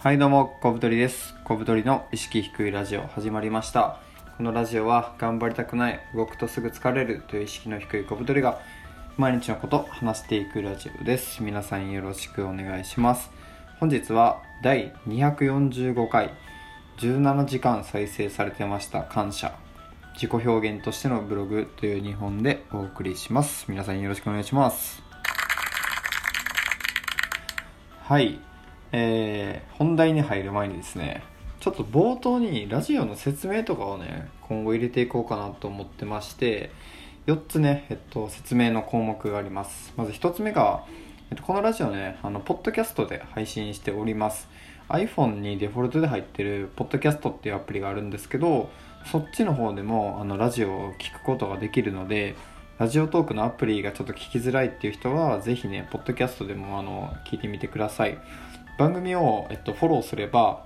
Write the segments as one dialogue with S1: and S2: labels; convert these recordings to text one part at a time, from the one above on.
S1: はいどうも、小太りです。小太りの意識低いラジオ始まりました。このラジオは頑張りたくない、動くとすぐ疲れるという意識の低い小太りが毎日のこと話していくラジオです。皆さんよろしくお願いします。本日は第245回17時間再生されてました感謝自己表現としてのブログという2本でお送りします。皆さんよろしくお願いします。はい、えー、本題に入る前にですねちょっと冒頭にラジオの説明とかをね今後入れていこうかなと思ってまして4つね、えっと、説明の項目があります。まず1つ目が、えっと、このラジオねあのポッドキャストで配信しております。iPhone にデフォルトで入ってるポッドキャストっていうアプリがあるんですけどそっちの方でもあのラジオを聞くことができるのでラジオトークのアプリがちょっと聞きづらいっていう人はぜひねポッドキャストでもあの聞いてみてください。番組を、えっと、フォローすれば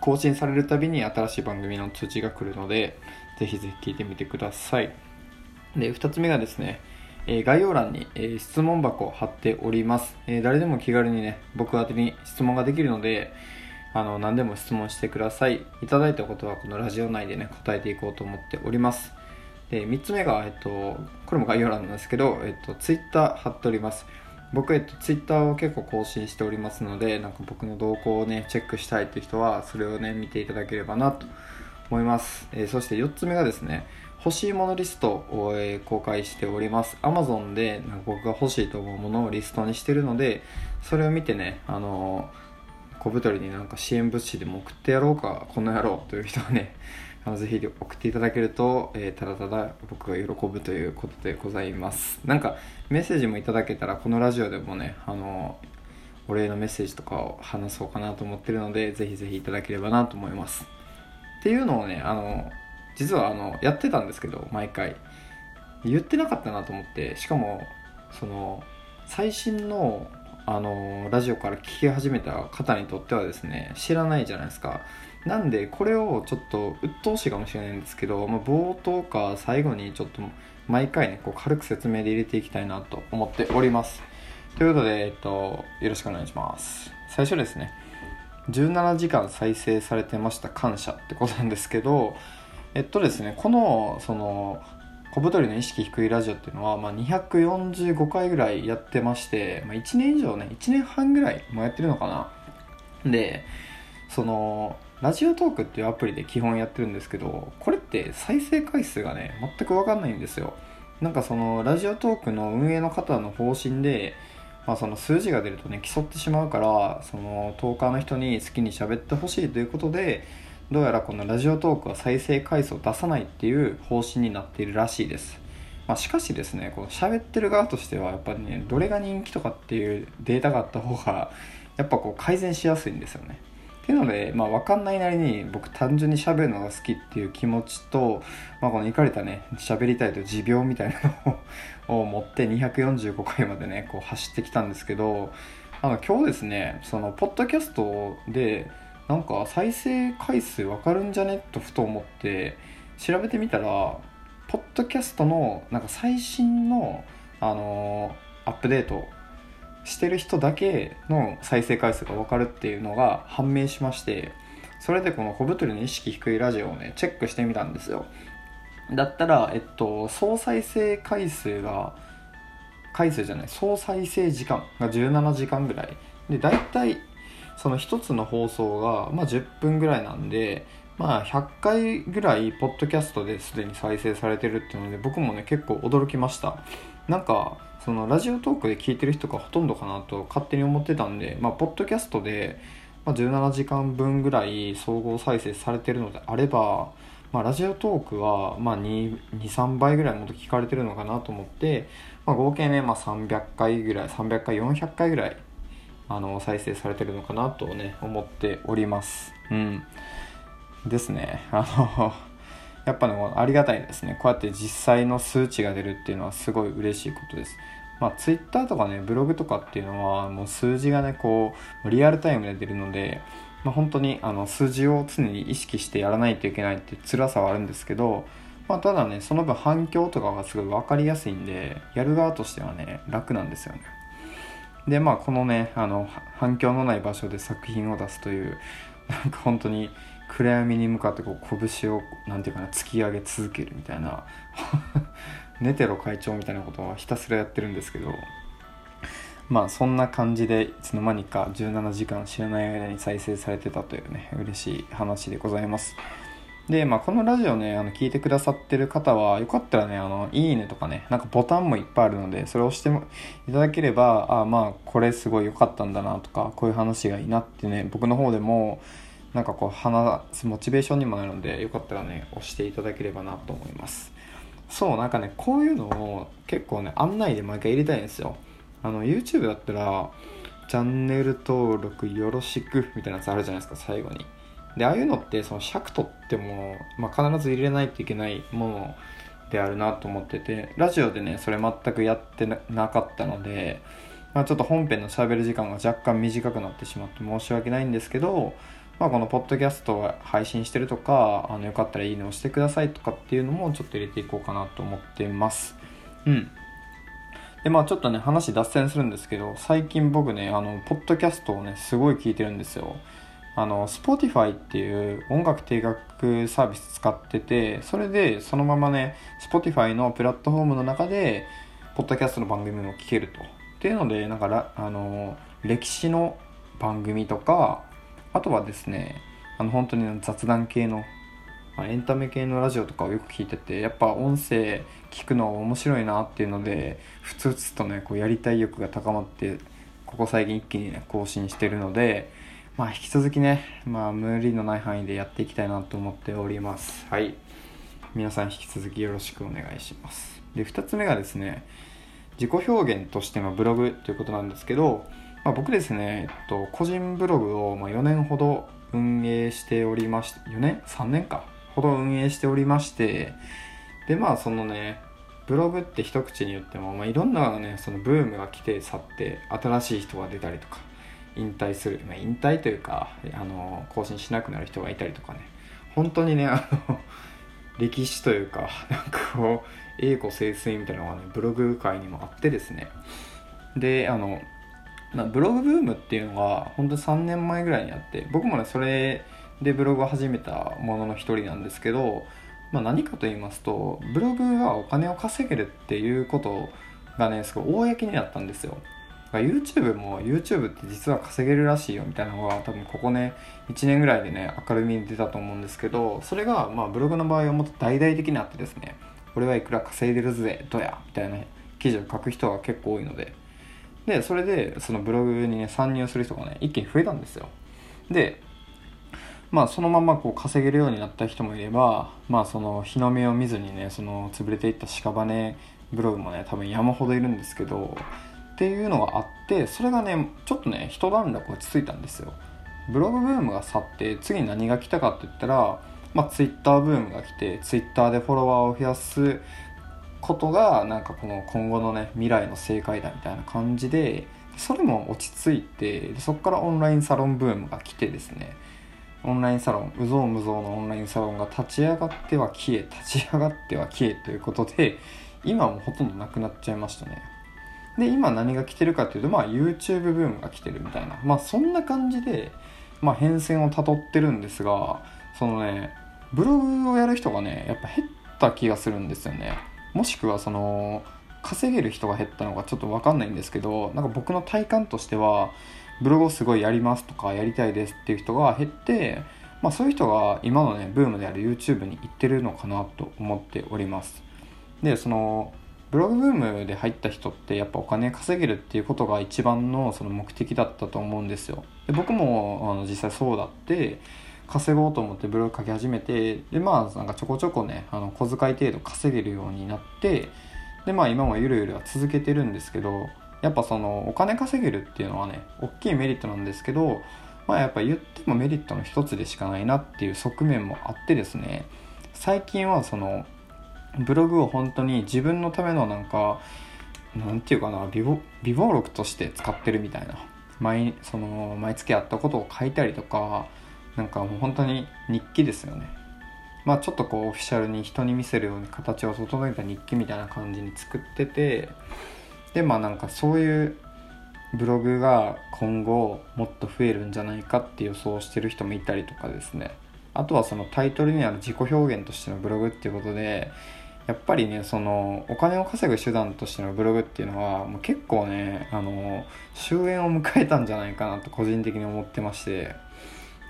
S1: 更新されるたびに新しい番組の通知が来るのでぜひぜひ聞いてみてください。で2つ目がですね、えー概要欄に、えー質問箱を貼っております、えー誰でも気軽にね僕宛に質問ができるのであの何でも質問してください。いただいたことはこのラジオ内でね答えていこうと思っております。で3つ目が、えっと、これも概要欄なんですけど、えっと、ツイッター貼っております。僕、えっと、ツイッターを結構更新しておりますのでなんか僕の動向をねチェックしたいという人はそれをね見ていただければなと思います、えーそして4つ目がですね欲しいものリストを、えー公開しております。Amazon でなんか僕が欲しいと思うものをリストにしてるのでそれを見てねあのー小太りになんか支援物資でも送ってやろうかこの野郎という人はねあのぜひ送っていただけると、えーただただ僕が喜ぶということでございます。なんかメッセージもいただけたらこのラジオでもねあのお礼のメッセージとかを話そうかなと思ってるのでぜひぜひいただければなと思います。っていうのをねあの実はあのやってたんですけど毎回。言ってなかったなと思ってしかもその最新のあのラジオから聞き始めた方にとってはですね知らないじゃないですか。なんでこれをちょっと鬱陶しいかもしれないんですけど、まあ、冒頭か最後にちょっと毎回ねこう軽く説明で入れていきたいなと思っております。ということで、えっと、よろしくお願いします。最初ですね17時間再生されてました感謝ってことなんですけどえっとですねこのその小太りの意識低いラジオっていうのは、まあ、245回ぐらいやってまして、まあ、1年以上ね1年半ぐらいもやってるのかな。でそのラジオトークっていうアプリで基本やってるんですけどこれって再生回数がね全く分かんないんですよ。なんかそのラジオトークの運営の方の方針で、まあ、その数字が出るとね競ってしまうからそのトーカーの人に好きに喋ってほしいということでどうやらこのラジオトークは再生回数を出さないっていう方針になっているらしいです、まあ、しかしですねこう喋ってる側としてはやっぱりねどれが人気とかっていうデータがあった方がやっぱこう改善しやすいんですよね。っていうので、まあ、分かんないなりに僕単純に喋るのが好きっていう気持ちと、まあ、このいかれたね喋りたいという持病みたいなのを持って245回までねこう走ってきたんですけどあの今日ですねそのポッドキャストでなんか再生回数わかるんじゃね？とふと思って調べてみたらポッドキャストのなんか最新の、あのーアップデートしてる人だけの再生回数が分かるっていうのが判明しましてそれでこの小太りの意識低いラジオをねチェックしてみたんですよ。だったらえっと総再生回数が回数じゃない総再生時間が17時間ぐらい。で大体その1つの放送が、まあ、10分ぐらいなんでまあ100回ぐらいポッドキャストですでに再生されてるっていうので僕もね結構驚きました。なんかそのラジオトークで聞いてる人がほとんどかなと勝手に思ってたんでまあポッドキャストでまあ17時間分ぐらい総合再生されてるのであればまあ、ラジオトークは、まあ、23倍ぐらいもっと聞かれてるのかなと思って、まあ、合計ね、まあ、300回ぐらい300回400回ぐらいあの再生されてるのかなとね思っております。うん。ですね。あの やっぱねありがたいですね。こうやって実際の数値が出るっていうのはすごい嬉しいことです。まあ、ツイッターとかねブログとかっていうのはもう数字がねこうリアルタイムで出るので、まあ、本当にあの数字を常に意識してやらないといけないっていう辛さはあるんですけど、まあ、ただねその分反響とかがすごい分かりやすいんでやる側としてはね楽なんですよね。でまあこのねあの反響のない場所で作品を出すというなんか本当に暗闇に向かってこう拳をなんていうかな突き上げ続けるみたいな ネテロ会長みたいなことはひたすらやってるんですけどまあそんな感じでいつの間にか17時間知らない間に再生されてたというね嬉しい話でございます。で、まあ、このラジオねあの聞いてくださってる方はよかったらねあのいいねとかねなんかボタンもいっぱいあるのでそれを押していただければあまあこれすごい良かったんだなとかこういう話がいいなってね僕の方でもなんかこう話すモチベーションにもなるのでよかったらね押していただければなと思います。そうなんかねこういうのを結構ね案内で毎回入れたいんですよ。あの YouTube だったらチャンネル登録よろしくみたいなやつあるじゃないですか最後に。でああいうのってその尺取っても、まあ、必ず入れないといけないものであるなと思っててラジオでねそれ全くやってなかったので、まあ、ちょっと本編のしゃべる時間が若干短くなってしまって申し訳ないんですけどまあ、このポッドキャストを配信してるとかあのよかったらいいねをしてくださいとかっていうのもちょっと入れていこうかなと思ってます。うん。でまあちょっとね話脱線するんですけど最近僕ねあのポッドキャストをねすごい聞いてるんですよ。あの Spotify っていう音楽定額サービス使っててそれでそのままね Spotify のプラットフォームの中でポッドキャストの番組も聞けると。っていうのでなんかあの歴史の番組とかあとはですねあの本当に雑談系の、エンタメ系のラジオとかをよく聞いててやっぱ音声聞くの面白いなっていうのでふつふつとねこうやりたい欲が高まってここ最近一気にね更新してるのでまあ引き続きねまあ無理のない範囲でやっていきたいなと思っております。はい。皆さん引き続きよろしくお願いします。で2つ目がですね自己表現としてのブログということなんですけどまあ、僕ですね、えっと、個人ブログをま4年ほど運営しておりまして、4年 ?3 年か。ほど運営しておりまして、で、まあそのね、ブログって一口に言っても、まあ、いろんなね、そのブームが来て去って、新しい人が出たりとか、引退する、まあ、引退というか、あの、更新しなくなる人がいたりとかね、本当にね、あの、歴史というか、なんかこう、栄枯盛衰みたいなのがね、ブログ界にもあってですね、で、あの、まあ、ブログブームっていうのが本当に3年前ぐらいにあって僕もねそれでブログを始めたものの一人なんですけど、まあ、何かと言いますとブログはお金を稼げるっていうことがねすごい公になったんですよ。YouTube も YouTube って実は稼げるらしいよみたいなのが多分ここね1年ぐらいでね明るみに出たと思うんですけどそれがまあブログの場合はもっと大々的になってですね俺はいくら稼いでるぜどやみたいな記事を書く人が結構多いので。でそれでそのブログにね参入する人がね一気に増えたんですよ。でまあそのままこう稼げるようになった人もいればまあその日の目を見ずにねその潰れていった屍ブログもね多分山ほどいるんですけどっていうのがあってそれがねちょっとね一段落落ち着いたんですよ。ブログブームが去って次に何が来たかって言ったらまあツイッターブームが来てツイッターでフォロワーを増やすことがなんかこの今後のね未来の正解だみたいな感じでそれも落ち着いてそこからオンラインサロンブームが来てですね。オンラインサロンうぞうむぞうのオンラインサロンが立ち上がっては消え立ち上がっては消えということで今もほとんどなくなっちゃいましたね。で今何が来てるかっていうとまあ YouTube ブームが来てるみたいな。まあそんな感じでまあ変遷をたどってるんですがそのねブログをやる人がねやっぱ減った気がするんですよね。もしくはその稼げる人が減ったのかちょっと分かんないんですけどなんか僕の体感としてはブログをすごいやりますとかやりたいですっていう人が減って、まあ、そういう人が今のねブームである YouTube に行ってるのかなと思っております。でそのブログブームで入った人ってやっぱお金稼げるっていうことが一番のその目的だったと思うんですよ。で僕もあの実際そうだって稼ごうと思ってブログ書き始めてでまあなんかちょこちょこねあの小遣い程度稼げるようになってでまあ今もゆるゆるは続けてるんですけどやっぱそのお金稼げるっていうのはね大きいメリットなんですけどまあやっぱ言ってもメリットの一つでしかないなっていう側面もあってですね最近はそのブログを本当に自分のためのなんかなんていうかな美貌録として使ってるみたいな。毎その毎月あったことを書いたりとかなんかもう本当に日記ですよね。まあちょっとこうオフィシャルに人に見せるように形を整えた日記みたいな感じに作っててでまあなんかそういうブログが今後もっと増えるんじゃないかって予想してる人もいたりとかですね。あとはそのタイトルにある自己表現としてのブログっていうことでやっぱりねそのお金を稼ぐ手段としてのブログっていうのはもう結構ねあの終焉を迎えたんじゃないかなと個人的に思ってまして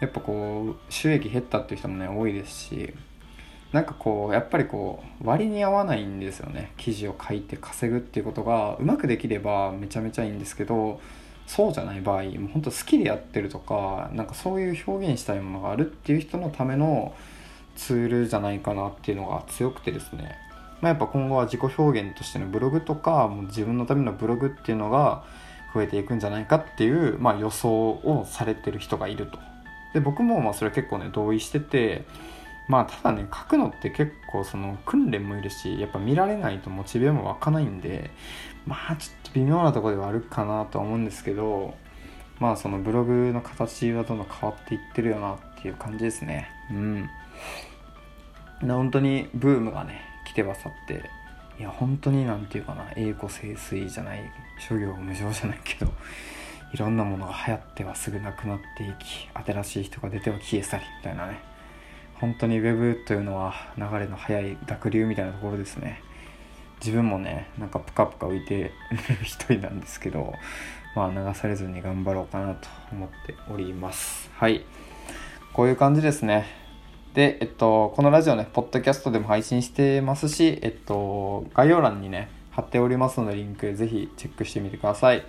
S1: やっぱこう収益減ったっていう人もね多いですしなんかこうやっぱりこう割に合わないんですよね記事を書いて稼ぐっていうことがうまくできればめちゃめちゃいいんですけどそうじゃない場合もうほんと好きでやってるとかなんかそういう表現したいものがあるっていう人のためのツールじゃないかなっていうのが強くてですね、まあ、やっぱ今後は自己表現としてのブログとかもう自分のためのブログっていうのが増えていくんじゃないかっていう、まあ、予想をされてる人がいると。で僕もまあそれ結構ね同意しててまあただね書くのって結構その訓練もいるしやっぱ見られないとモチベも湧かないんでまあちょっと微妙なとこではあるかなとは思うんですけどまあそのブログの形はどんどん変わっていってるよなっていう感じですね。うん。本当にブームがね来ては去っていや本当になんていうかな栄枯盛衰じゃない諸行無常じゃないけどいろんなものが流行ってはすぐなくなっていき新しい人が出ては消え去りみたいなね。本当に Web というのは流れの速い濁流みたいなところですね。自分もねなんかプカプカ浮いてる 一人なんですけどまあ流されずに頑張ろうかなと思っております。はい。こういう感じですね。でえっとこのラジオねポッドキャストでも配信してますしえっと概要欄にね貼っておりますのでリンクぜひチェックしてみてください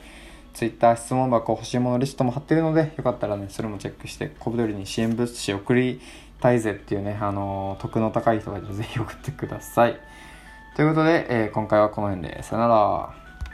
S1: Twitter 質問箱欲しいものリストも貼ってるのでよかったらねそれもチェックして小太りに支援物資送りたいぜっていうね、あの、得の高い人がいたらぜひ送ってください。ということで、えー、今回はこの辺で、さよなら。